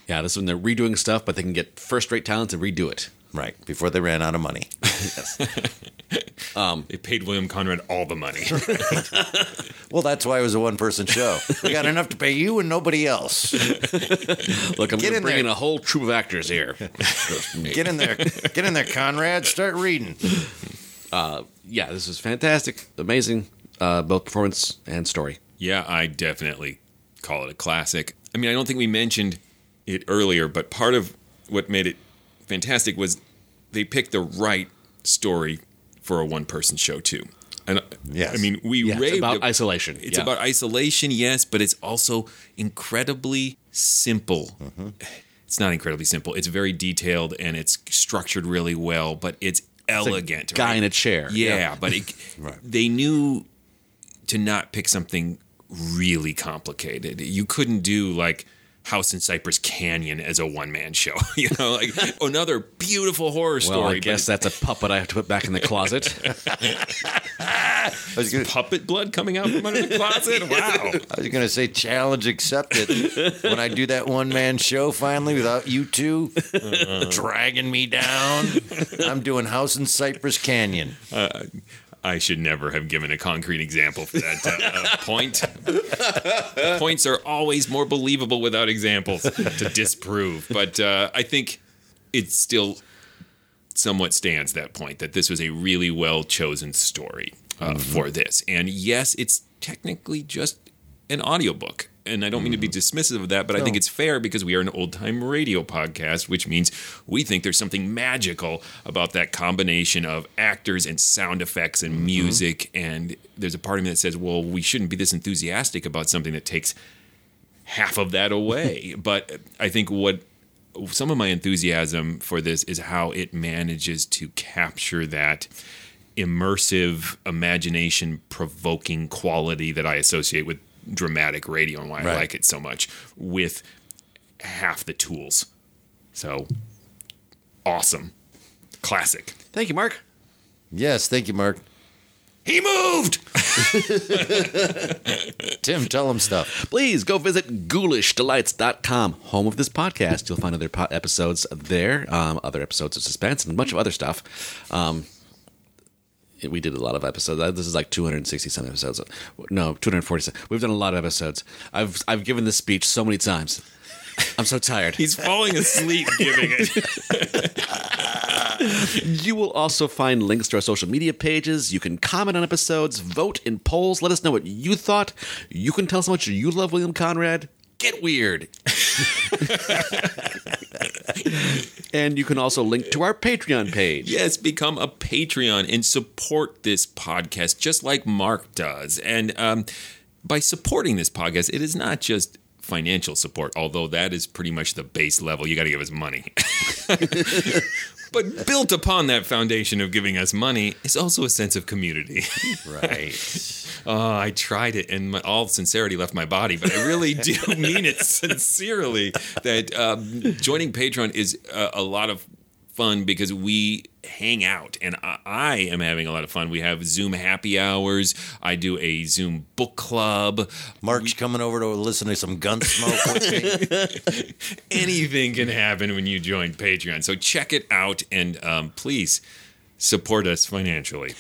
Yeah, this is when they're redoing stuff, but they can get first rate talent to redo it. Right before they ran out of money They paid William Conrad all the money. well that's why it was a one person show we got enough to pay you and nobody else Look, I'm Get in bringing there. a whole troop of actors here. get in there get in there conrad start reading yeah, this is fantastic, amazing, uh, both performance and story. Yeah, I definitely call it a classic. I mean, I don't think we mentioned it earlier, but part of what made it fantastic was they picked the right story for a one person show, too. And uh, Yes. I mean, we Yeah, it's raved about ab- isolation. It's Yeah. about isolation, yes, but it's also incredibly simple. Mm-hmm. It's not incredibly simple. It's very detailed and it's structured really well, but it's elegant. Guy right? in a chair. Yeah, but it, they knew to not pick something really complicated. You couldn't do like House in Cypress Canyon as a one man show. you know, like another beautiful horror story. Well, I guess that's a puppet I have to put back in the closet. I was gonna, puppet blood coming out from under the closet. Wow. I was gonna say challenge accepted when I do that one man show finally without you 2 uh-huh. dragging me down. I'm doing House in Cypress Canyon. Uh, I should never have given a concrete example for that uh, uh, point. Points are always more believable without examples to disprove. But uh, I think it still somewhat stands that point that this was a really well chosen story uh, for this. And yes, it's technically just an audiobook. And I don't mean to be mm. dismissive of that, but I think it's fair because we are an old time radio podcast, which means we think there's something magical about that combination of actors and sound effects and mm-hmm. music. And there's a part of me that says, well, we shouldn't be this enthusiastic about something that takes half of that away. but I think what some of my enthusiasm for this is how it manages to capture that immersive, imagination provoking quality that I associate with dramatic radio and why I like it so much with half the tools. So awesome. Classic. Thank you, Marc. Yes, thank you, Marc. He moved. Tim, tell him stuff. Please go visit ghoulishdelights.com, home of this podcast. You'll find other po- episodes there, um, other episodes of Suspense, and a bunch of other stuff. Um, we did a lot of episodes. This is like 260 some episodes. No, 240. We've done a lot of episodes. I've I've given this speech so many times. I'm so tired. He's falling asleep giving it. You will also find links to our social media pages. You can comment on episodes, vote in polls, let us know what you thought. You can tell us how much you love William Conrad. Get weird. and you can also link to our Patreon page. Yes, become a Patreon and support this podcast just like Marc does. And um, by supporting this podcast, it is not just financial support, although that is pretty much the base level. You got to give us money. But built upon that foundation of giving us money is also a sense of community. Right. Oh, I tried it, and my, all sincerity left my body, but I really do mean it sincerely. That um, joining Patreon is a, a lot of fun because we hang out, and I, I am having a lot of fun. We have Zoom happy hours. I do a Zoom book club. Marc's coming over to listen to some Gunsmoke with me. Anything can happen when you join Patreon. So check it out, and um, please support us financially.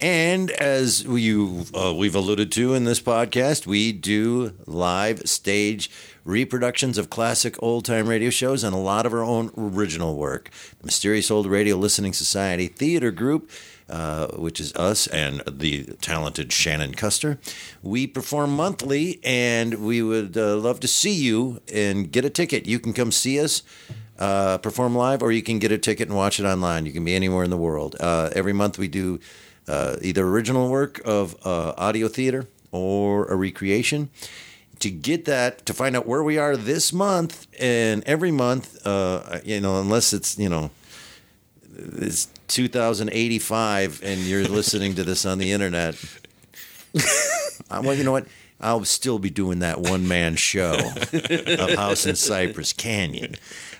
And as you uh, we've alluded to in this podcast, we do live stage reproductions of classic old time radio shows and a lot of our own original work. Mysterious Old Radio Listening Society Theater Group. Uh, which is us and the talented Shannon Custer. We perform monthly, and we would uh, love to see you and get a ticket. You can come see us uh, perform live, or you can get a ticket and watch it online. You can be anywhere in the world. Uh, every month we do uh, either original work of uh, audio theater or a recreation. To get that, to find out where we are this month and every month, uh, you know, unless it's you know, it's 2085 and you're listening to this on the internet. Uh, well, you know what? I'll still be doing that one man show of House in Cypress Canyon.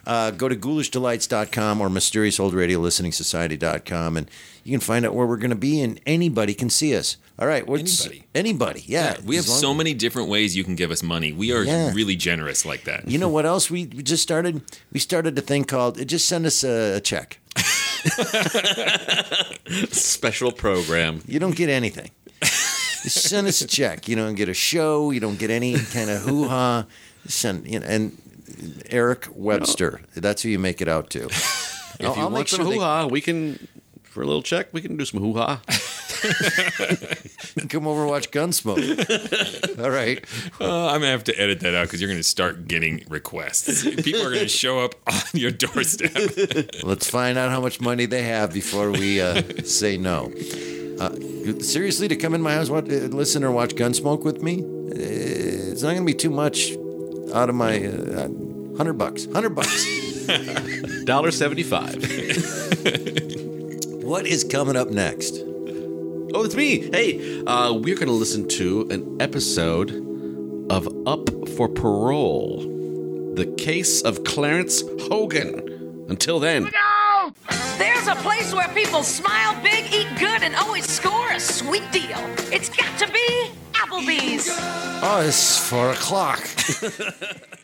Uh, go to ghoulishdelights.com or mysteriousradioListeningSociety.com and you can find out where we're going to be and anybody can see us. All right. What's, Anybody. Anybody. Yeah. we have so many different ways you can give us money. We are Yeah. really generous like that. You know what else we we just started? We started a thing called just send us a, a check. Special program. You don't get anything. Just send us a check. You don't get a show. You don't get any kind of hoo ha. Send you know, and Eric Webster. That's who you make it out to. If you want some hoo ha, we can for a little check. We can do some hoo ha. come over and watch Gunsmoke. All right. Uh, I'm gonna have to edit that out because you're gonna start getting requests. People are gonna show up on your doorstep. Let's find out how much money they have before we uh, say no. Uh, seriously, to come in my house, what, uh, listen or watch Gunsmoke with me? Uh, it's not going to be too much out of my uh, hundred bucks. Hundred bucks. Dollar seventy five. what is coming up next? Oh, it's me. Hey, uh, we're going to listen to an episode of Up for Parole, the case of Clarence Hogan. Until then. There's a place where people smile big, eat good, and always score a sweet deal. It's got to be Applebee's. Oh, it's four o'clock.